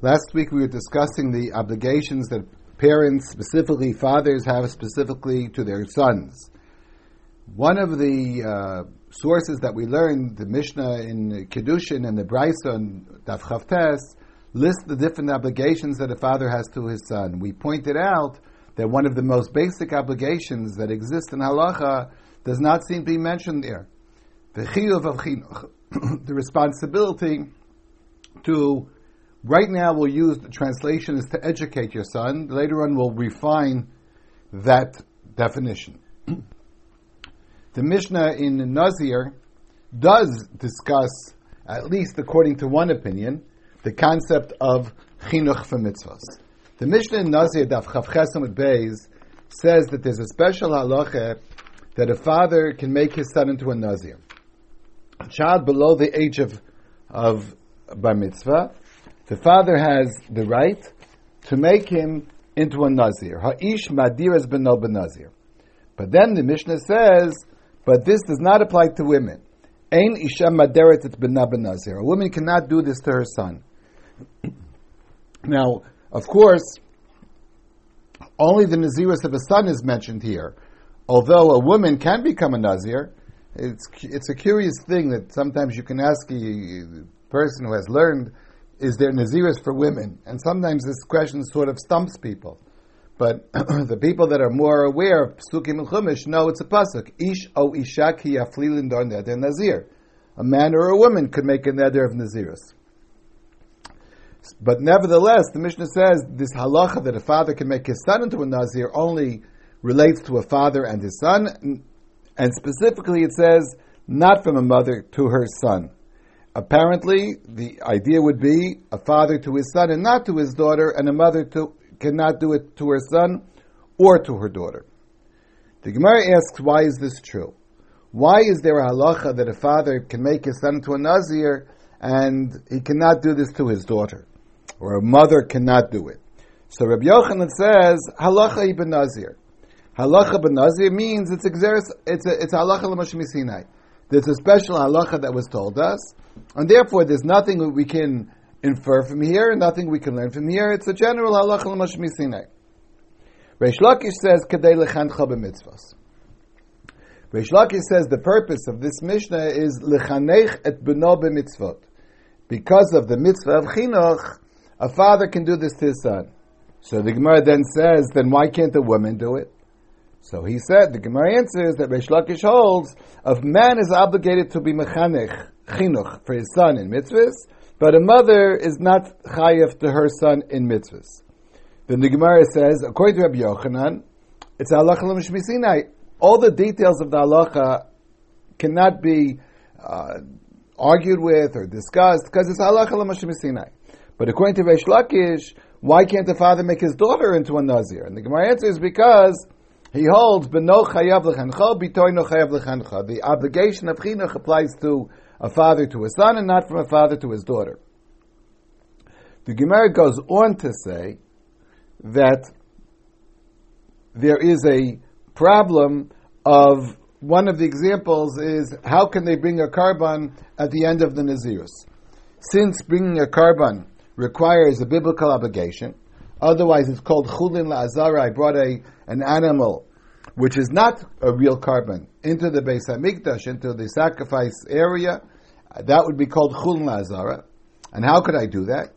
Last week we were discussing the obligations that parents, specifically fathers, have specifically to their sons. One of the uh, sources that we learned, the Mishnah in Kiddushin and the Brisa and Daf Chavtes, list the different obligations that a father has to his son. We pointed out that one of the most basic obligations that exist in halacha does not seem to be mentioned there. The chiyuv of chinuch, the responsibility to Right now, we'll use the translation is to educate your son. Later on, we'll refine that definition. the Mishnah in Nazir does discuss, at least according to one opinion, the concept of chinuch for mitzvahs. The Mishnah in Nazir, Daf with Beis, says that there's a special halacha that a father can make his son into a Nazir. A child below the age of, of bar mitzvah the father has the right to make him into a Nazir. Ha'ish madiras beno Nazir. But then the Mishnah says, but this does not apply to women. Ein isha maderet et Nazir. A woman cannot do this to her son. now, of course, only the Naziris of a son is mentioned here. Although a woman can become a Nazir, it's, it's a curious thing that sometimes you can ask a person who has learned is there naziris for women? And sometimes this question sort of stumps people. But the people that are more aware of Psukim and Chumash know it's a pasuk. Ish o isha ki yaflilin neder nazir. A man or a woman could make a neder of naziris. But nevertheless, the Mishnah says this halacha that a father can make his son into a nazir only relates to a father and his son, and specifically it says not from a mother to her son. Apparently, the idea would be a father to his son and not to his daughter, and a mother to, cannot do it to her son or to her daughter. The Gemara asks, why is this true? Why is there a halacha that a father can make his son to a nazir and he cannot do this to his daughter, or a mother cannot do it? So Rabbi Yochanan says halacha ibn nazir. Halacha ibn nazir means it's exeris, it's a, it's halacha l'mashmi Sinai. There's a special halacha that was told us, and therefore there's nothing that we can infer from here, and nothing we can learn from here. It's a general halacha l'mashmi sinai. Reish Lakish says, "Kadei lechancha b'mitzvos." Reish Lakish says the purpose of this Mishnah is lechanech et beno b'mitzvot. Because of the mitzvah of chinuch, a father can do this to his son. So the Gemara then says, then why can't a woman do it? So he said, the Gemara answers that Reish Lakish holds, of man is obligated to be mechanech, chinuch, for his son in mitzvahs, but a mother is not chayev to her son in mitzvahs. Then the Gemara says, according to Rabbi Yochanan, it's halacha l'mishmisinai. All the details of the halacha cannot be uh, argued with or discussed because it's halacha l'mishmisinai. But according to Reish Lakish, why can't the father make his daughter into a nazir? And the Gemara answers because he holds chayav lechancha, chayav lechancha. The obligation of chinuch applies to a father to a son and not from a father to his daughter. The Gemara goes on to say that there is a problem of one of the examples is how can they bring a korban at the end of the Nazirus? Since bringing a korban requires a biblical obligation, otherwise it's called chulin la'azara, I brought a an animal which is not a real korban into the Beis Hamikdash, into the sacrifice area, uh, that would be called chul nazara. And how could I do that?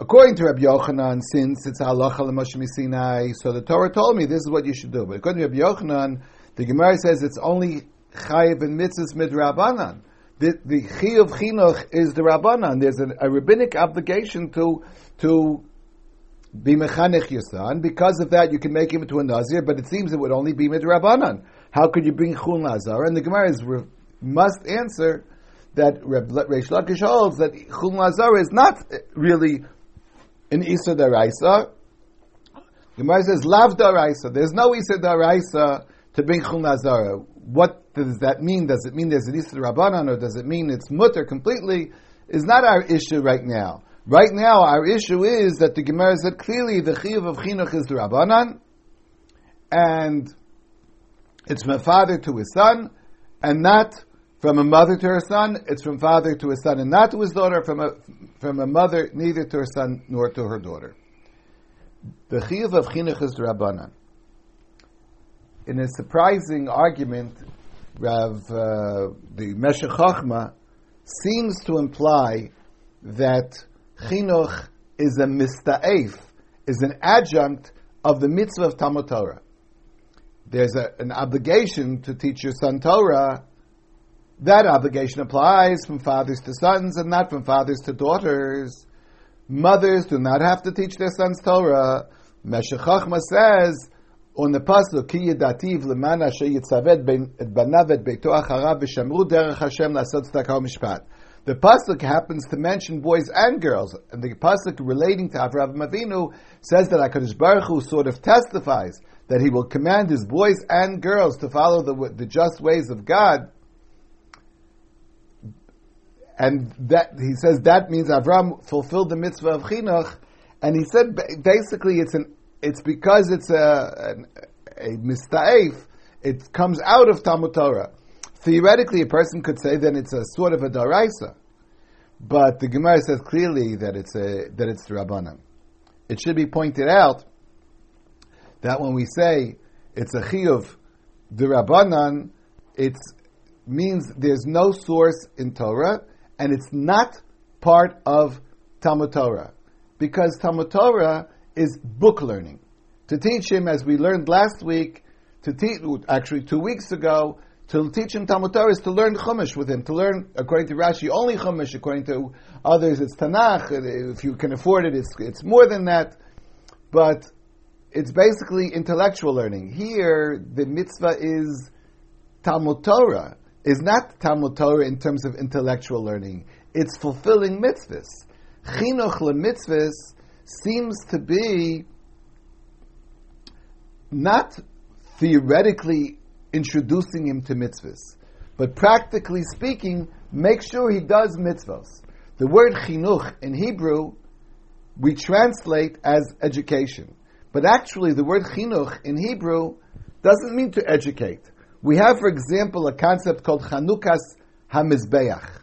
According to Rabbi Yochanan, since it's halacha l'moshe Sinai, so the Torah told me this is what you should do. But according to Rabbi Yochanan, the Gemara says it's only chayiv and mitzvahs midrabanan. The, the chiyuv chinuch is the rabbanan. There's a, a rabbinic obligation to to be mechanech your son. Because of that, you can make him into a nazir, but it seems it would only be midrabanan. How could you bring chul nazar? And the Gemara is, must answer that Reish Lakish holds that chul nazar is not really an isa daraisa. Gemara says lav daraisa. There's no isa daraisa to bring chul nazar. What does that mean? Does it mean there's an isa rabbanan, or does it mean it's mutter completely? Is not our issue right now. Right now, our issue is that the Gemara said clearly the chiyuv of chinuch is the Rabbanan, and it's my father to his son, and not from a mother to her son, it's from father to his son and not to his daughter, from a, from a mother neither to her son nor to her daughter. The chiyuv of chinuch is the rabbanan. In a surprising argument, Rav, uh, the Meshech seems to imply that chinuch is a mista'ef, is an adjunct of the mitzvah of Talmud Torah. There's a, an obligation to teach your son Torah. That obligation applies from fathers to sons and not from fathers to daughters. Mothers do not have to teach their sons Torah. Meshech Chochma says on the pasuk ki yedativ leman asher yitzaved et banav et beito acharav v'shamru derech Hashem lasot tzedakah mishpat. The pasuk happens to mention boys and girls, and the pasuk relating to Avraham Avinu says that Hakadosh Baruch Hu sort of testifies that he will command his boys and girls to follow the, the just ways of God. And that he says that means Avram fulfilled the mitzvah of chinuch, and he said basically it's an it's because it's a a, a mista'ef, it comes out of Talmud Torah. Theoretically, a person could say then it's a sort of a daraisa, but the Gemara says clearly that it's a that it's the rabbanan. It should be pointed out that when we say it's a chiyuv the rabbanan, it means there's no source in Torah, and it's not part of Talmud Torah, because Talmud Torah is book learning. To teach him, as we learned last week, to teach actually two weeks ago, to teach him Talmud Torah is to learn Chumash with him, to learn, according to Rashi, only Chumash, according to others, it's Tanakh, if you can afford it, it's, it's more than that, but it's basically intellectual learning. Here, the mitzvah is Talmud Torah, is not Talmud Torah in terms of intellectual learning, it's fulfilling mitzvahs. Chinuch mitzvahs seems to be not theoretically introducing him to mitzvahs. But practically speaking, make sure he does mitzvahs. The word chinuch in Hebrew, we translate as education. But actually, the word chinuch in Hebrew doesn't mean to educate. We have, for example, a concept called chanukas hamizbeach.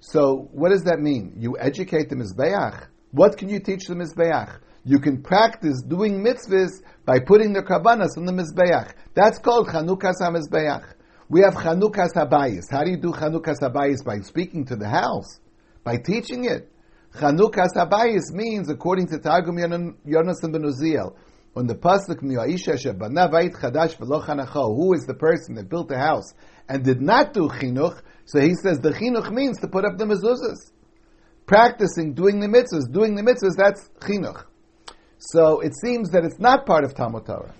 So, what does that mean? You educate the mizbeach. What can you teach the mizbeach? You can practice doing mitzvahs by putting the karbanas on the mizbeach. That's called Chanukas HaMizbeach. We have Chanukas HaBayis. How do you do Chanukas HaBayis? By speaking to the house, by teaching it. Chanukas HaBayis means, according to Targum Yonasan ben Uziel, on the pasuk mi'aisha shebana vayit chadash who is the person that built the house and did not do chinuch? So he says the chinuch means to put up the mezuzahs, practicing doing the mitzvahs, doing the mitzvahs. That's chinuch. So it seems that it's not part of Talmud Torah.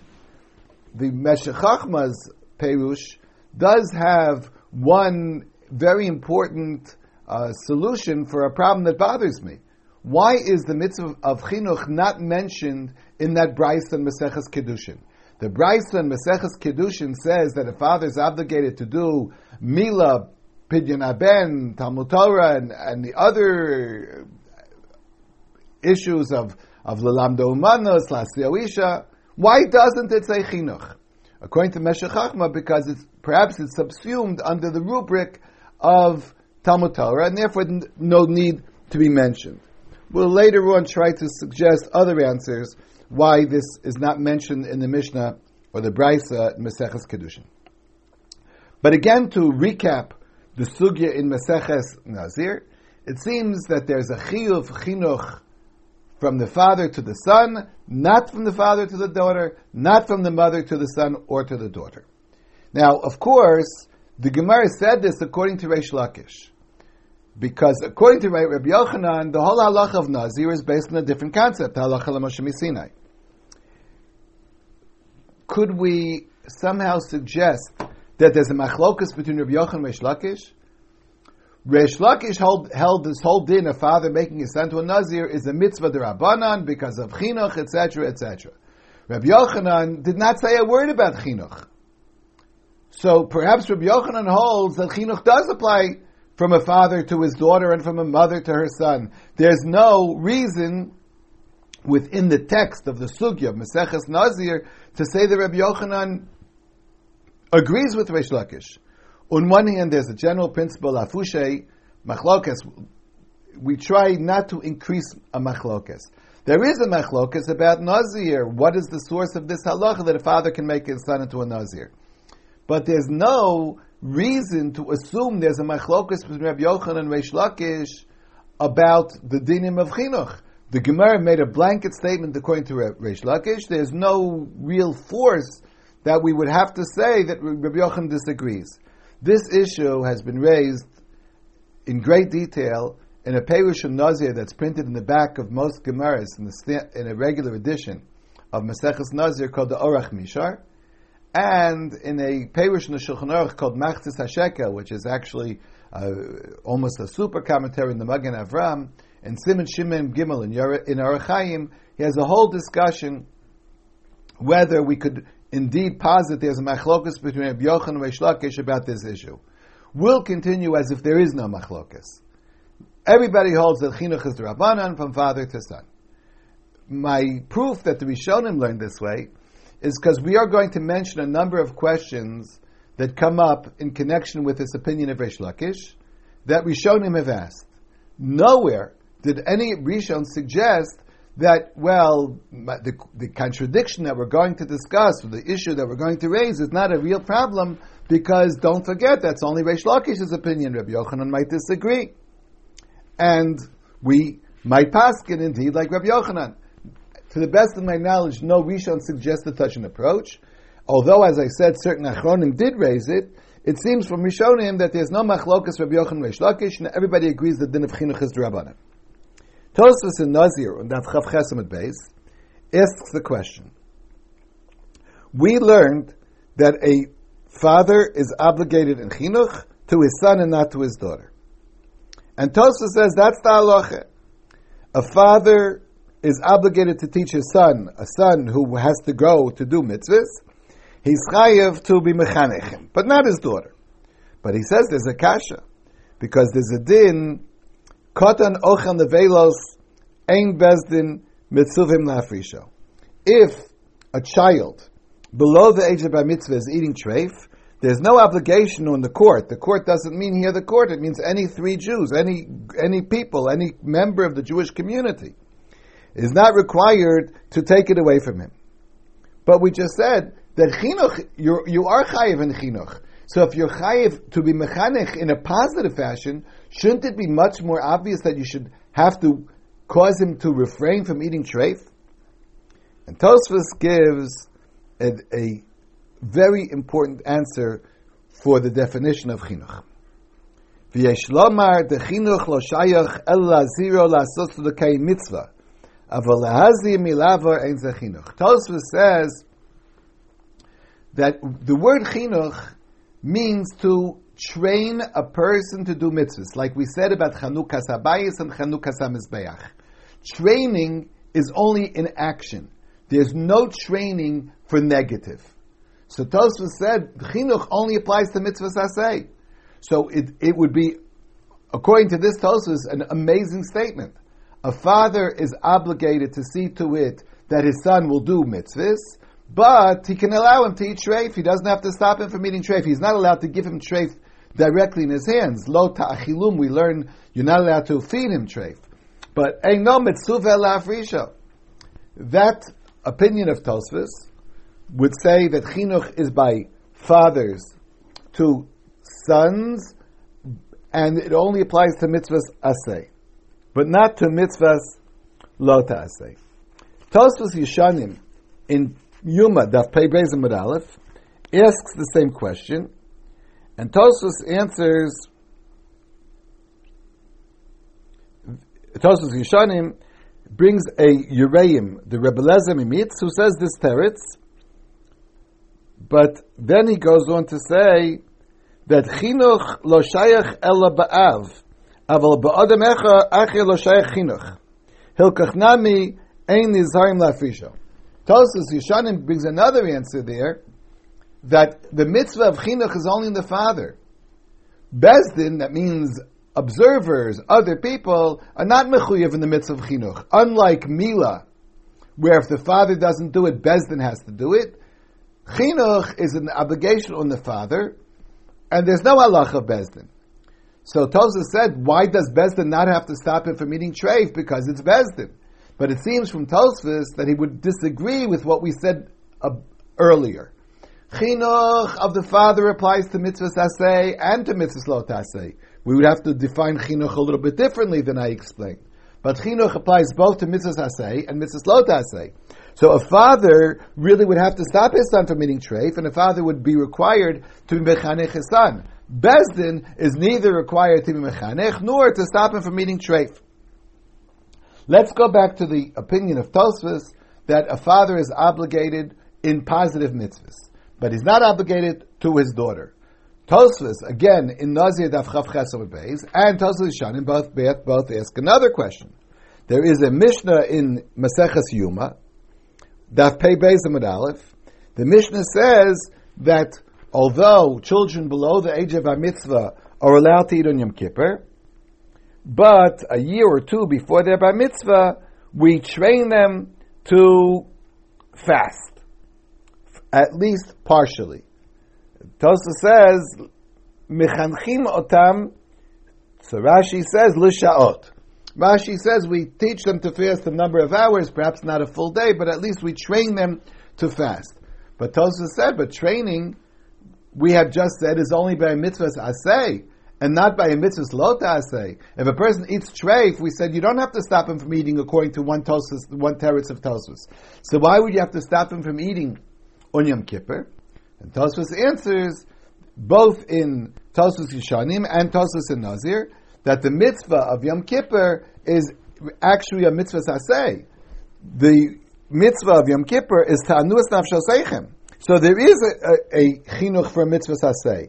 The Meshech Chochma's Perush does have one very important uh, solution for a problem that bothers me. Why is the mitzvah of chinuch not mentioned in that Brisa and Maseches Kedushin? The Brisa and Maseches Kedushin says that a father is obligated to do Mila, Pidyon Aben, Talmud Torah, and, and the other issues of of Lalamdo Umanos, Lasio Why doesn't it say Chinuch? According to Meshech Chochma, because it's perhaps it's subsumed under the rubric of Talmud Torah, and therefore no need to be mentioned. We'll later on try to suggest other answers why this is not mentioned in the Mishnah or the Brisa in Kedushin. But again, to recap the sugya in Maseches Nazir, it seems that there's a chiyuv chinuch from the father to the son, not from the father to the daughter, not from the mother to the son or to the daughter. Now, of course, the Gemara said this according to Reish Lakish. Because according to Rabbi Yochanan, the whole halacha of Nazir is based on a different concept, halacha l'Moshe Sinai. Could we somehow suggest that there's a machlokus between Rabbi Yochanan and Reish Lakish? Reish Lakish held, held this whole din of father making his son to a Nazir is a mitzvah derabanan because of chinuch, etc., etc. Rabbi Yochanan did not say a word about chinuch. So perhaps Rabbi Yochanan holds that chinuch does apply from a father to his daughter and from a mother to her son. There's no reason within the text of the sugya of Nazir to say that Rabbi Yochanan agrees with Reish Lakish. On one hand, there's a general principle, afushe, machlokas. We try not to increase a machlokas. There is a machlokas about nazir. What is the source of this halacha that a father can make his son into a nazir? But there's no reason to assume there's a machlokas between Rabbi Yochanan and Reish Lakish about the dinim of chinuch. The Gemara made a blanket statement according to Reish Lakish. There's no real force that we would have to say that Rabbi Yochanan disagrees. This issue has been raised in great detail in a Perush Nazir that's printed in the back of most Gemaras in, the, in a regular edition of Maseches Nazir called the Orach Mishar, and in a Perush Shulchan Aruch called Machzis HaShekel, which is actually uh, almost a super commentary in the Magen Avram, and Simon Shimon Gimel in, in Arachayim, he has a whole discussion whether we could indeed posit there's a machlokus between Rabbi Yochanan and Reish about this issue. We'll continue as if there is no machlokus. Everybody holds that chinuch is the rabbanan from father to son. My proof that the Rishonim learned this way is because we are going to mention a number of questions that come up in connection with this opinion of Reish Lakish that Rishonim have asked. Nowhere did any Rishon suggest that, well, the, the contradiction that we're going to discuss, or the issue that we're going to raise, is not a real problem because don't forget that's only Reish Lakish's opinion. Rabbi Yochanan might disagree, and we might paskin indeed like Rabbi Yochanan. To the best of my knowledge, no Rishon suggested such an approach. Although, as I said, certain Achronim did raise it, it seems from Rishonim that there's no machlokas Rabbi Yochanan Reish Lakish, and everybody agrees that din of chinuch is Rabbanan. Tosfos in Nazir and Daf Chav Chesamid Beis asks the question. We learned that a father is obligated in chinuch to his son and not to his daughter. And Tosfos says that's the halacha. A father is obligated to teach his son, a son who has to go to do mitzvahs, he's chayiv to be mechanechim, but not his daughter. But he says there's a kasha, because there's a din Katan ochan levelos ein bezdin mitzuvim lafrisho. If a child below the age of bar mitzvah is eating treif, there's no obligation on the court. The court doesn't mean here the court; it means any three Jews, any any people, any member of the Jewish community is not required to take it away from him. But we just said that chinuch, you are chayiv in chinuch. So if you're chayiv to be mechanech in a positive fashion, shouldn't it be much more obvious that you should have to cause him to refrain from eating treif? And Tosfos gives a, a, very important answer for the definition of chinuch. V'yesh lomar de chinuch lo shayach el laziro lasos l'kei mitzvah. Aval lahazi milavar ein chinuch. Tosfos says that the word chinuch means to train a person to do mitzvahs, like we said about Chanukas Habayis and Chanukas HaMizbeach. Training is only in action. There's no training for negative. So Tosfos said, Chinuch only applies to mitzvahs asay. So it, it would be, according to this Tosfos, an amazing statement. A father is obligated to see to it that his son will do mitzvahs, but he can allow him to eat treif. He doesn't have to stop him from eating treif. He's not allowed to give him treif directly in his hands. Lo ta'achilum, we learn you're not allowed to feed him treif. But no mitzvah la'afrisha. That opinion of Tosfos would say that chinuch is by fathers to sons, and it only applies to mitzvahs asay, but not to mitzvahs lo ta'asay. Tosfos Yishanim in Yuma, Daf Pei Bezim Aleph, asks the same question, and Tosfos answers. Tosfos Yishanim brings a Ureim, the Rebbe Lezer Mimitz, who says this teretz, but then he goes on to say that chinuch lo shayach ela ba'av, aval ba'adam echa lo shayach chinuch. Hilkach nami ein nizharim lafisha. Tosfos Yishanim brings another answer there that the mitzvah of chinuch is only in the father. Bezdin, that means observers, other people, are not mechuyev in the mitzvah of chinuch. Unlike Mila, where if the father doesn't do it, Bezdin has to do it. Chinuch is an obligation on the father, and there's no halacha of Bezdin. So Tosa said, why does Bezdin not have to stop him from eating treif? Because it's Bezdin. But it seems from Tosfos that he would disagree with what we said uh, earlier. Chinuch of the father applies to mitzvahs asay and to mitzvahs lo tasay. We would have to define chinuch a little bit differently than I explained. But chinuch applies both to mitzvahs asay and mitzvahs lo tasay. So a father really would have to stop his son from eating treif, and a father would be required to mechanech his son. Bezdin is neither required to be mechanech nor to stop him from eating treif. Let's go back to the opinion of Tosfos that a father is obligated in positive mitzvahs, but he's not obligated to his daughter. Tosfos, again, in Nazir Daf Chav Beis, and Tosfos Shanim both, both ask another question. There is a Mishnah in Maseches Yuma, Daf Pei Beis Amud Aleph. The Mishnah says that although children below the age of a mitzvah are allowed to eat on Yom Kippur, but a year or two before their bar mitzvah, we train them to fast, at least partially. Tosa says, "Mechanchim otam." So Rashi says, "Lishaot." Rashi says we teach them to fast a number of hours, perhaps not a full day, but at least we train them to fast. But Tosa said, but training, we have just said, is only by mitzvahs asay and not by a mitzvahs lota asay. If a person eats treif, we said you don't have to stop him from eating according to one tosus, one teretz of Tosfos. So why would you have to stop him from eating on Yom Kippur? And Tosfos answers both in Tosfos Yishanim and Tosfos in Nazir that the mitzvah of Yom Kippur is actually a mitzvah saseh. The mitzvah of Yom Kippur is ta'anus nafshoseichem. So there is a, a, a chinuch for a mitzvah saseh.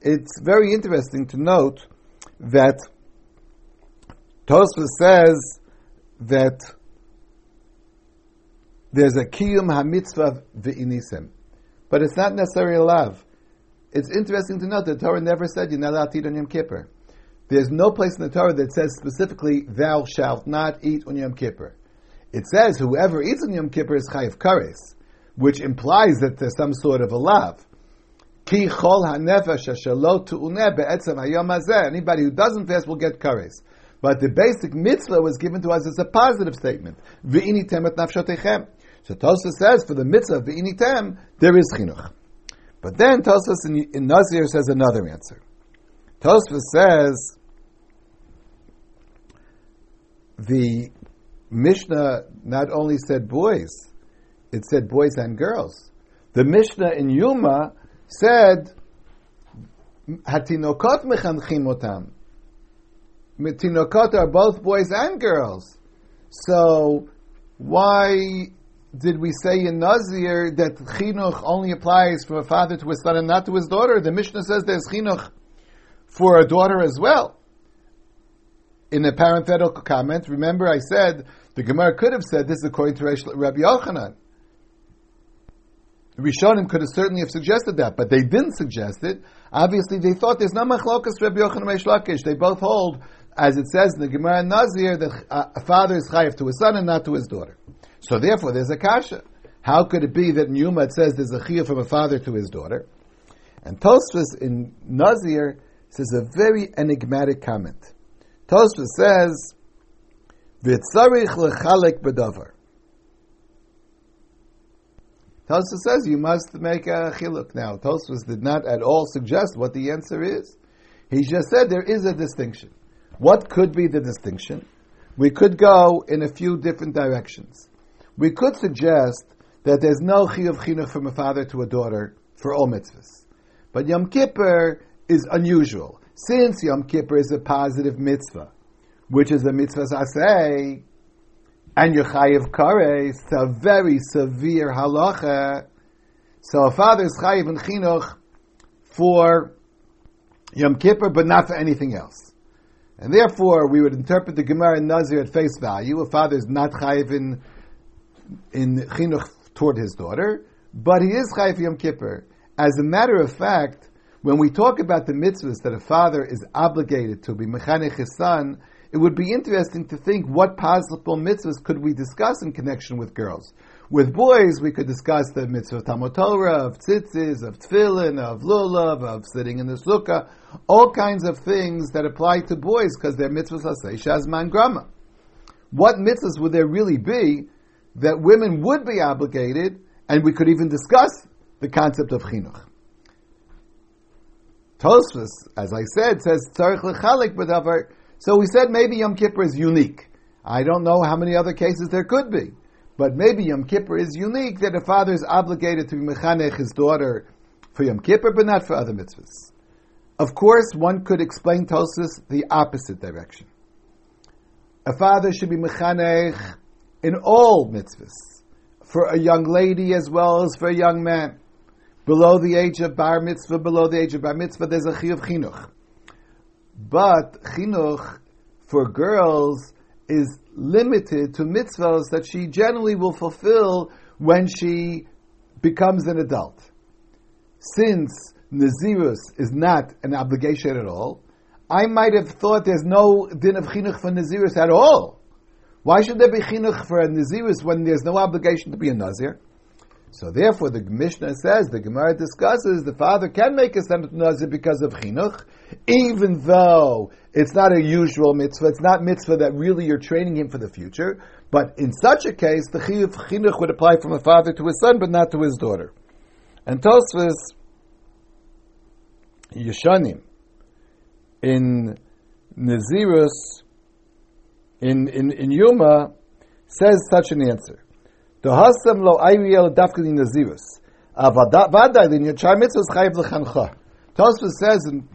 It's very interesting to note that Tosfos says that there's a kiyum hamitzvah v'inisem, but it's not necessarily a love. It's interesting to note that the Torah never said you're not allowed to eat on Yom Kippur. There's no place in the Torah that says specifically, thou shalt not eat on Yom Kippur. It says, whoever eats on Yom Kippur is chayiv kares, which implies that there's some sort of a lav. Ki chol hanefesh. Anybody who doesn't fast will get kares. But the basic mitzvah was given to us as a positive statement. V'initem et nafshotechem. So Tosfos says for the mitzvah v'initem there is chinuch. But then Tosfos in, in Nazir says another answer. Tosfos says the Mishnah not only said boys, it said boys and girls. The Mishnah in Yuma said, Hatinokot mechanchim otam. Tinokot are both boys and girls. So, why did we say in Nazir that chinuch only applies from a father to his son and not to his daughter? The Mishnah says there's chinuch for a daughter as well in a parenthetical comment, remember I said the Gemara could have said this according to Rabbi Yochanan. Rishonim could have certainly have suggested that, but they didn't suggest it. Obviously, they thought there's no machlokas Rabbi Yochanan and Lakish. They both hold, as it says in the Gemara Nazir, that a father is chayiv to his son and not to his daughter. So therefore, there's a kasha. How could it be that in Yuma it says there's a chiyah from a father to his daughter? And Tosfos in Nazir says a very enigmatic comment. Tosfos says, "V'tzarich lechalek bedavar." Tosfos says you must make a chiluk. Now, Tosfos did not at all suggest what the answer is. He just said there is a distinction. What could be the distinction? We could go in a few different directions. We could suggest that there's no chiyuv chinuch from a father to a daughter for all mitzvahs. But Yom Kippur is unusual. Since Yom Kippur is a positive mitzvah, which is a mitzvah saseh, and Yechayiv Kare, it's a very severe halacha. So a father is chayiv and chinuch for Yom Kippur, but not for anything else. And therefore, we would interpret the Gemara in Nazir at face value. A father is not chayiv in, in chinuch toward his daughter, but he is chayiv Yom Kippur. As a matter of fact, when we talk about the mitzvahs that a father is obligated to be mechanech his son, it would be interesting to think what possible mitzvahs could we discuss in connection with girls. With boys, we could discuss the mitzvah of Talmud Torah, of tzitzis, of tefillin, of lulav, of sitting in the sukkah, all kinds of things that apply to boys because they're mitzvahs asay shazman grama. What mitzvahs would there really be that women would be obligated, and we could even discuss the concept of chinuch? Tosfos, as I said, says tzarich lechalik b'davar. So we said maybe Yom Kippur is unique. I don't know how many other cases there could be. But maybe Yom Kippur is unique that a father is obligated to be mechanech his daughter for Yom Kippur, but not for other mitzvahs. Of course, one could explain Tosfos the opposite direction. A father should be mechanech in all mitzvahs, for a young lady as well as for a young man. Below the age of bar mitzvah, below the age of bar mitzvah, there's a chi of chinuch. But chinuch for girls is limited to mitzvahs that she generally will fulfill when she becomes an adult. Since Nazirus is not an obligation at all, I might have thought there's no din of chinuch for Nazirus at all. Why should there be chinuch for a Nazirus when there's no obligation to be a Nazir? So therefore, the Mishnah says, the Gemara discusses, the father can make a semet nazir because of chinuch, even though it's not a usual mitzvah, it's not mitzvah that really you're training him for the future, but in such a case, the chinuch would apply from a father to his son, but not to his daughter. And Tosfos, Yeshanim, in Nazirus, in, in, in Yuma, says such an answer. Dohasam lo ayriel dafka in nazirus. Avada in your chai mitzvahs chayiv lechancha. Tosfos says in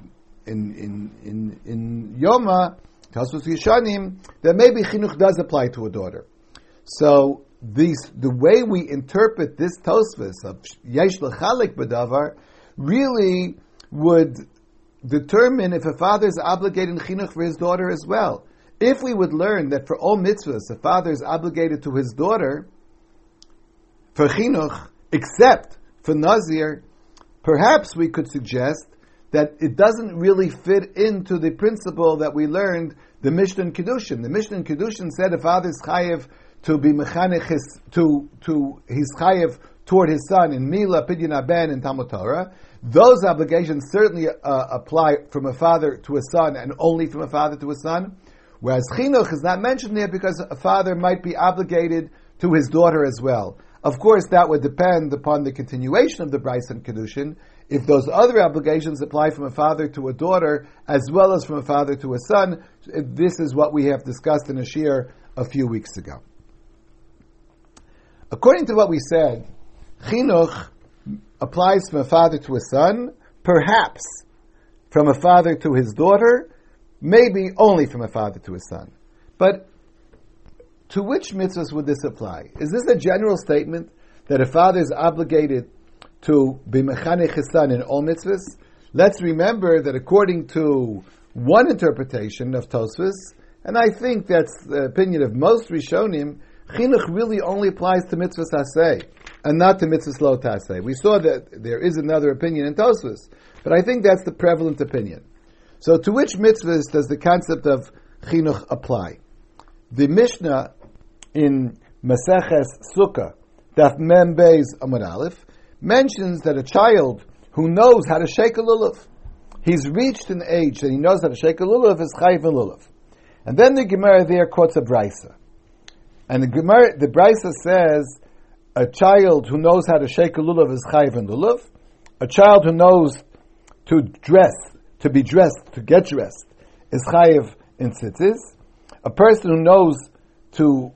in in in, in Yoma, Tosfos Yishanim, that maybe chinuch does apply to a daughter. So these the way we interpret this Tosfos of yesh lechalik b'davar really would determine if a father is obligated in chinuch for his daughter as well. If we would learn that for all mitzvahs, a father is obligated to his daughter, for chinuch, except for nazir, perhaps we could suggest that it doesn't really fit into the principle that we learned the Mishnah Kedushin. The Mishnah Kedushin said a father's chayev to be mechanech his, to to his chayev toward his son in Mila, Pidyon Aben, and Talmud Torah. Those obligations certainly uh, apply from a father to a son and only from a father to a son. Whereas chinuch is not mentioned there because a father might be obligated to his daughter as well. Of course, that would depend upon the continuation of the Bryce and Kedushin. If those other obligations apply from a father to a daughter, as well as from a father to a son, this is what we have discussed in a shir a few weeks ago. According to what we said, chinuch applies from a father to a son, perhaps from a father to his daughter, maybe only from a father to a son. But to which mitzvahs would this apply? Is this a general statement that a father is obligated to be mechanech his son in all mitzvahs? Let's remember that according to one interpretation of Tosfos, and I think that's the opinion of most Rishonim, chinuch really only applies to mitzvahs asay, and not to mitzvahs lo tasay. We saw that there is another opinion in Tosfos, but I think that's the prevalent opinion. So to which mitzvahs does the concept of chinuch apply? The Mishnah in Maseches Sukkah, Daf Mem Beis Amud Aleph, mentions that a child who knows how to shake a lulav, he's reached an age that he knows how to shake a lulav, is chayiv lulav. And then the Gemara there quotes a brisa, and the Gemara, the brisa says, a child who knows how to shake a lulav is chayiv and lulav. A child who knows to dress, to be dressed, to get dressed, is chayiv in tzitzis. A person who knows to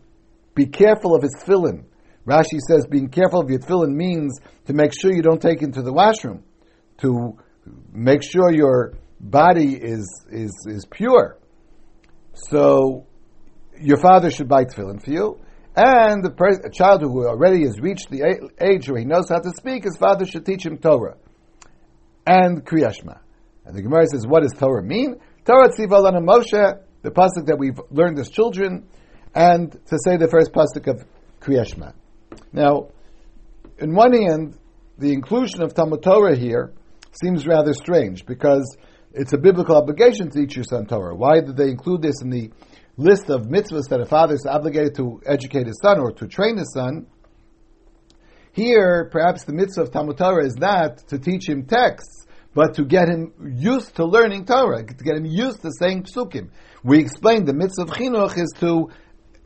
be careful of his tefillin. Rashi says being careful of your tefillin means to make sure you don't take into the washroom, to make sure your body is, is, is pure. So, your father should buy tefillin for you. And the a child who already has reached the age where he knows how to speak, his father should teach him Torah and Kriyashma. And the Gemara says, what does Torah mean? Torah tziva Moshe, the pasuk that we've learned as children, and to say the first pasuk of Kriyashma. Now, in one hand, the inclusion of Talmud Torah here seems rather strange because it's a biblical obligation to teach your son Torah. Why did they include this in the list of mitzvahs that a father is obligated to educate his son or to train his son? Here, perhaps the mitzvah of Talmud Torah is not to teach him texts, but to get him used to learning Torah, to get him used to saying psukim. We explained the mitzvah of chinuch is to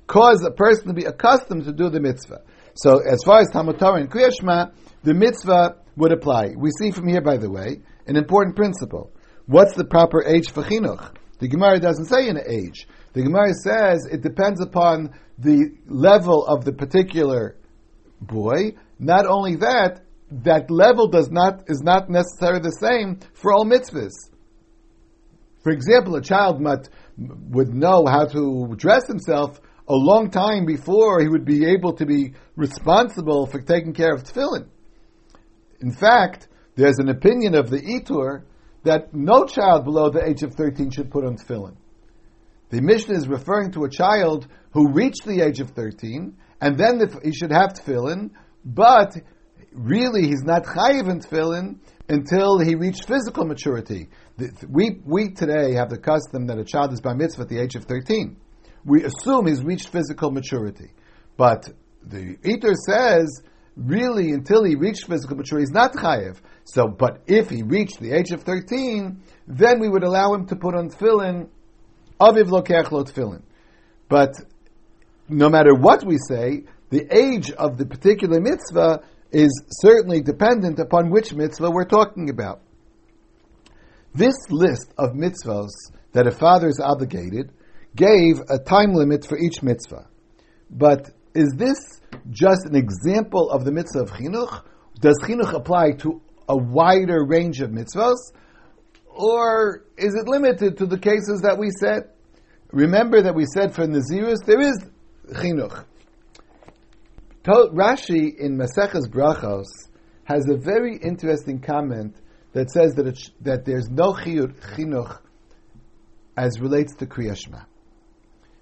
cause a person to be accustomed to do the mitzvah. So, as far as Talmud Torah and Kriyashma, the mitzvah would apply. We see from here, by the way, an important principle. What's the proper age for chinuch? The Gemara doesn't say an age. The Gemara says it depends upon the level of the particular boy. Not only that, that level does not is not necessarily the same for all mitzvahs. For example, a child might, would know how to dress himself a long time before he would be able to be responsible for taking care of tefillin. In fact, there's an opinion of the Itur that no child below the age of 13 should put on tefillin. The Mishnah is referring to a child who reached the age of 13, and then the, he should have tefillin, but really he's not chayiv in tefillin until he reached physical maturity. We, we today have the custom that a child is by mitzvah at the age of 13. We assume he's reached physical maturity. But the Itur says, really, until he reached physical maturity, he's not chayiv. So, but if he reached the age of 13, then we would allow him to put on tefillin, aviv lokech lo tefillin. But no matter what we say, the age of the particular mitzvah is certainly dependent upon which mitzvah we're talking about. This list of mitzvahs that a father is obligated gave a time limit for each mitzvah. But is this just an example of the mitzvah of chinuch? Does chinuch apply to a wider range of mitzvahs? Or is it limited to the cases that we said? Remember that we said for Nazirus, there is chinuch. Rashi in Maseches Brachos has a very interesting comment that says that, that there's no chinuch as relates to Kriyashma.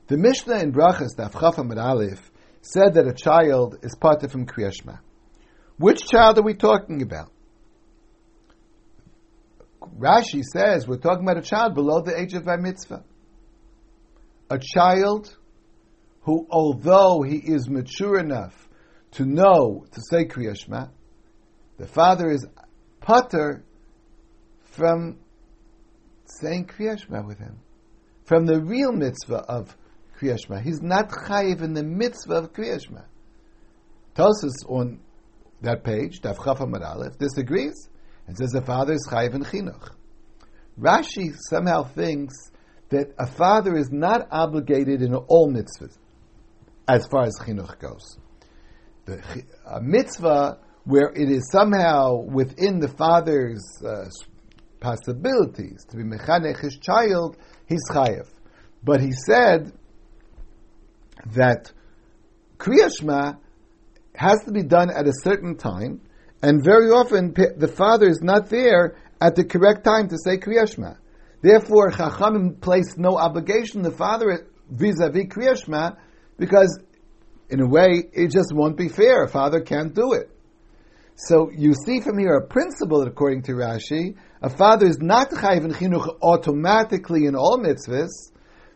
The Mishnah in Brachos, Daf Chafam Aleph, said that a child is parted from Kriyashma. Which child are we talking about? Rashi says we're talking about a child below the age of Mitzvah. A child who, although he is mature enough to know to say Kriyashma, the father is putter from saying Kriyashma with him, from the real mitzvah of Kriyashma. He's not chayiv in the mitzvah of Kriyashma. Tosus on that page, Daf Aleph, disagrees and says the father is chayiv in chinuch. Rashi somehow thinks that a father is not obligated in all mitzvahs as far as chinuch goes the a mitzvah where it is somehow within the father's uh, possibilities to be mechanech his child, he's chayev. But he said that kriyashma has to be done at a certain time, and very often the father is not there at the correct time to say kriyashma. Therefore, Chachamim placed no obligation the father vis-a-vis kriyashma because in a way, it just won't be fair. A father can't do it. So you see from here a principle that according to Rashi, a father is not chayiv in chinuch automatically in all mitzvahs.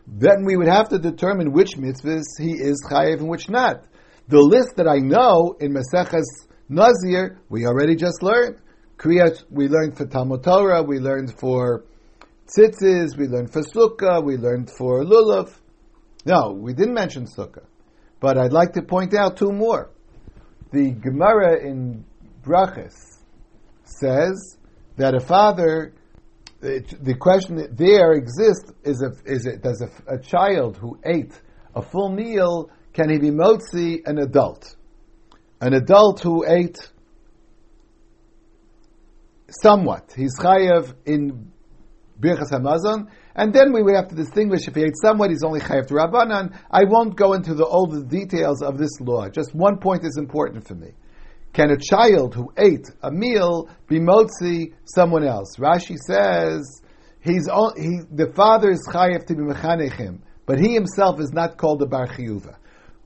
Then we would have to determine which mitzvahs he is chayiv and which not. The list that I know in Maseches Nazir, we already just learned. Kriyat, we learned for Talmud Torah, we learned for tzitzis, we learned for sukkah, we learned for lulav. No, we didn't mention sukkah. But I'd like to point out two more. The Gemara in Brachas says that a father, it, the question there exists is, if, is it, does a, a, child who ate a full meal, can he be motzi an adult? An adult who ate somewhat. He's chayav in Birchas Hamazon, and then we would have to distinguish if he ate somewhat, he's only chayav to Rabbanan. I won't go into the, all the details of this law. Just one point is important for me. Can a child who ate a meal be motzi someone else? Rashi says he's he, the father is chayav to be mechanechim, but he himself is not called a bar chiyuva.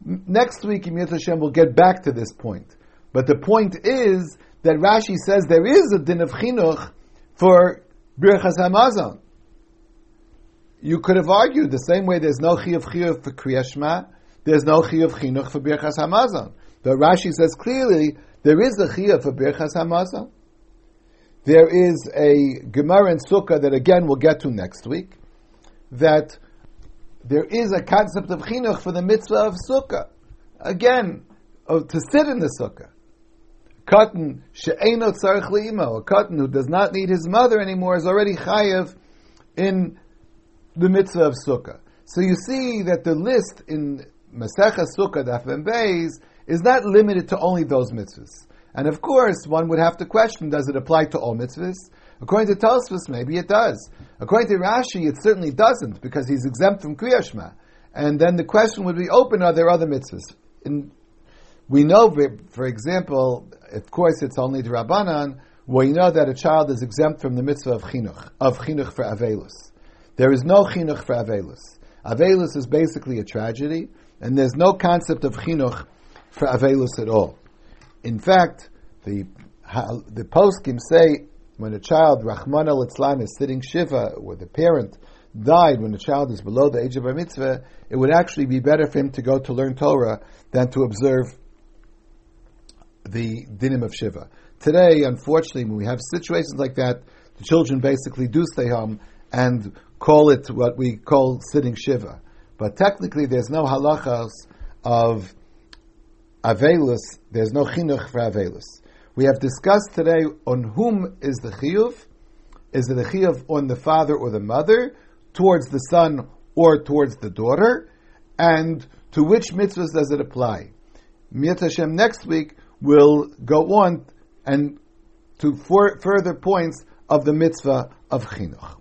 Next week, in Hashem, we'll get back to this point. But the point is that Rashi says there is a din of chinuch for Birchas Hamazon. You could have argued the same way there's no chiyuv chiyuv for Kriyashma, there's no chiyuv chinuch for Birchas Hamazon. But Rashi says clearly there is a chiyuv for Birchas Hamazon. There is a Gemara in Sukkah that again we'll get to next week, that there is a concept of chinuch for the mitzvah of Sukkah. Again, to sit in the Sukkah. Katan she'enot tzarich a katan who does not need his mother anymore is already chayev in the mitzvah of sukkah. So you see that the list in Masecha Sukkah Daf Beis is not limited to only those mitzvahs. And of course, one would have to question: Does it apply to all mitzvahs? According to Tosfos, maybe it does. According to Rashi, it certainly doesn't because he's exempt from Kriyashma. And then the question would be open: Are there other mitzvahs? In, we know, for example, of course, it's only the Rabbanan. We know that a child is exempt from the mitzvah of chinuch, of chinuch for avelus. There is no chinuch for avelus. Avelus is basically a tragedy, and there's no concept of chinuch for avelus at all. In fact, the the poskim say when a child, Rachmana litzlan, is sitting shiva, or the parent died when the child is below the age of a mitzvah, it would actually be better for him to go to learn Torah than to observe the dinim of shiva. Today, unfortunately, when we have situations like that, the children basically do stay home and call it what we call sitting shiva. But technically, there's no halachas of avelus. There's no chinuch for avelus. We have discussed today on whom is the chiyuv. Is it a chiyuv on the father or the mother, towards the son or towards the daughter, and to which mitzvahs does it apply? Mitzvah next week will go on and to further points of the mitzvah of chinuch.